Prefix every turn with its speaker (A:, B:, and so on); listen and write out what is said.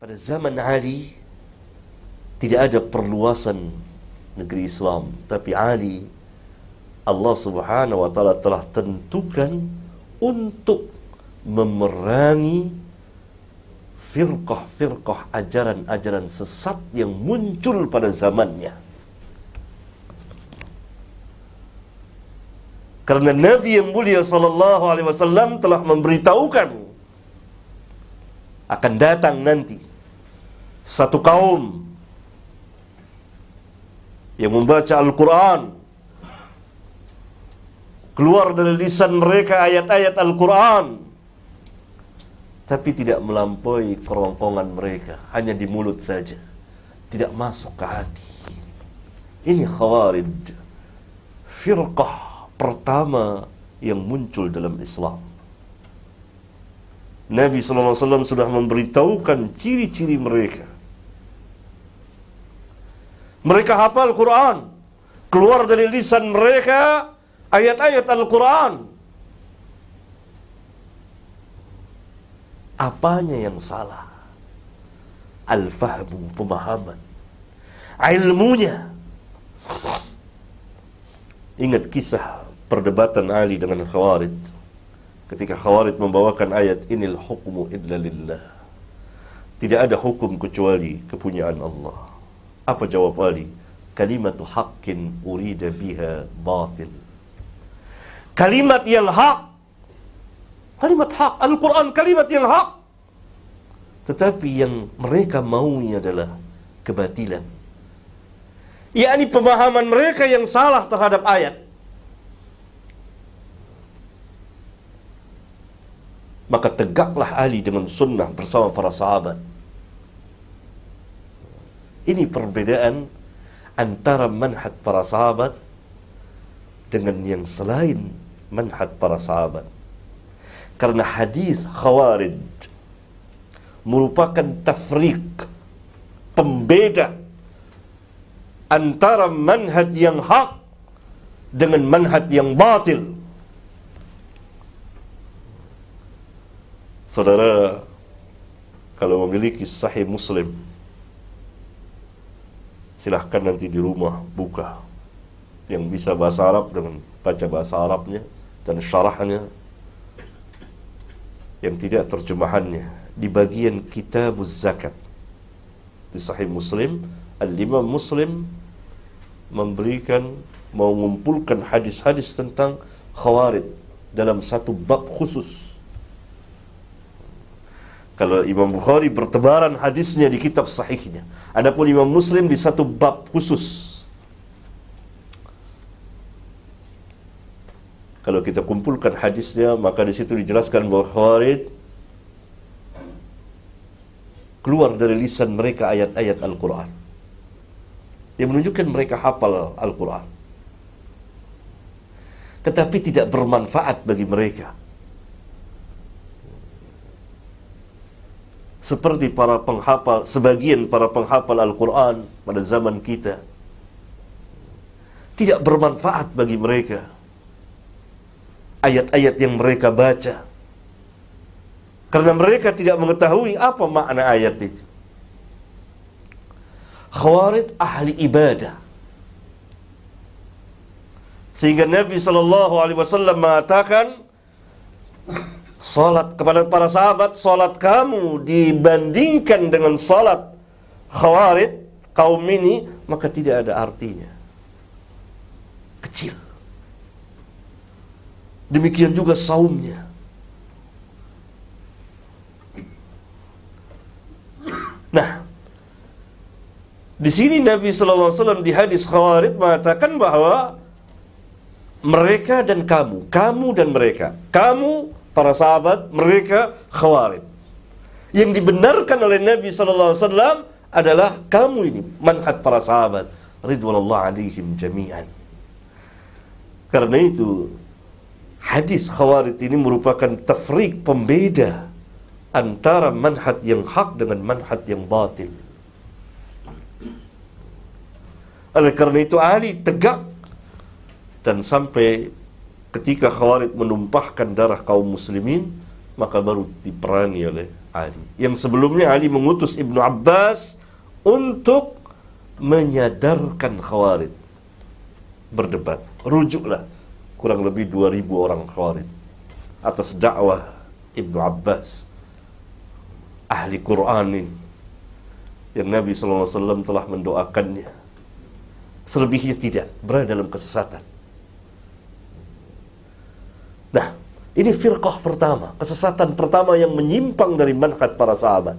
A: Pada zaman Ali tidak ada perluasan negeri Islam, tapi Ali Allah Subhanahu wa taala telah tentukan untuk memerangi firqah-firqah ajaran-ajaran sesat yang muncul pada zamannya. Karena Nabi yang mulia sallallahu alaihi wasallam telah memberitahukan akan datang nanti satu kaum yang membaca Al-Quran. Keluar dari lisan mereka ayat-ayat Al-Quran. Tapi tidak melampaui kerongkongan mereka. Hanya di mulut saja. Tidak masuk ke hati. Ini khawarij. Firqah pertama yang muncul dalam Islam. Nabi SAW sudah memberitahukan ciri-ciri mereka mereka hafal Quran. Keluar dari lisan mereka ayat-ayat Al-Quran. Apanya yang salah? Al-fahmu, pemahaman. Ilmunya. Ingat kisah perdebatan Ali dengan Khawarid. Ketika Khawarid membawakan ayat inil hukmu illa lillah. Tidak ada hukum kecuali kepunyaan Allah. Apa jawab Ali? Kalimatu haqqin urida biha batil. Kalimat yang hak. Kalimat hak. Al-Quran kalimat yang hak. Tetapi yang mereka maui adalah kebatilan. yakni pemahaman mereka yang salah terhadap ayat. Maka tegaklah Ali dengan sunnah bersama para sahabat. Ini perbedaan antara manhaj para sahabat dengan yang selain manhaj para sahabat. Karena hadis Khawarij merupakan tafriq pembeda antara manhaj yang hak dengan manhaj yang batil. Saudara, kalau memiliki sahih Muslim, silahkan nanti di rumah buka. Yang bisa bahasa Arab dengan baca bahasa Arabnya dan syarahnya. Yang tidak terjemahannya. Di bagian kitab zakat. Di sahih muslim al-imam muslim memberikan mengumpulkan hadis-hadis tentang khawarid dalam satu bab khusus kalau Imam Bukhari bertebaran hadisnya di kitab sahihnya. Adapun Imam Muslim di satu bab khusus. Kalau kita kumpulkan hadisnya, maka di situ dijelaskan bahwa Khawarij keluar dari lisan mereka ayat-ayat Al-Quran. Yang menunjukkan mereka hafal Al-Quran. Tetapi tidak bermanfaat bagi mereka. Seperti para penghafal sebagian para penghafal Al-Qur'an pada zaman kita. Tidak bermanfaat bagi mereka. Ayat-ayat yang mereka baca. Karena mereka tidak mengetahui apa makna ayat itu. Khawarid ahli ibadah. Sehingga Nabi sallallahu alaihi wasallam mengatakan Salat kepada para sahabat, salat kamu dibandingkan dengan salat khawarid kaum ini, maka tidak ada artinya. Kecil. Demikian juga saumnya. Nah, di sini Nabi Sallallahu Alaihi Wasallam di hadis Khawarid mengatakan bahwa mereka dan kamu, kamu dan mereka, kamu para sahabat mereka khawarij. Yang dibenarkan oleh Nabi wasallam adalah kamu ini manhaj para sahabat ridwanullah alaihim jami'an. Karena itu hadis khawarij ini merupakan tafrik pembeda antara manhaj yang hak dengan manhaj yang batil. Oleh karena itu Ali tegak dan sampai ketika Khawarij menumpahkan darah kaum muslimin maka baru diperangi oleh Ali. Yang sebelumnya Ali mengutus Ibnu Abbas untuk menyadarkan Khawarij. Berdebat. Rujuklah kurang lebih 2000 orang Khawarij atas dakwah Ibnu Abbas ahli Quran ini yang Nabi SAW telah mendoakannya selebihnya tidak berada dalam kesesatan nah ini firqah pertama kesesatan pertama yang menyimpang dari manhaj para sahabat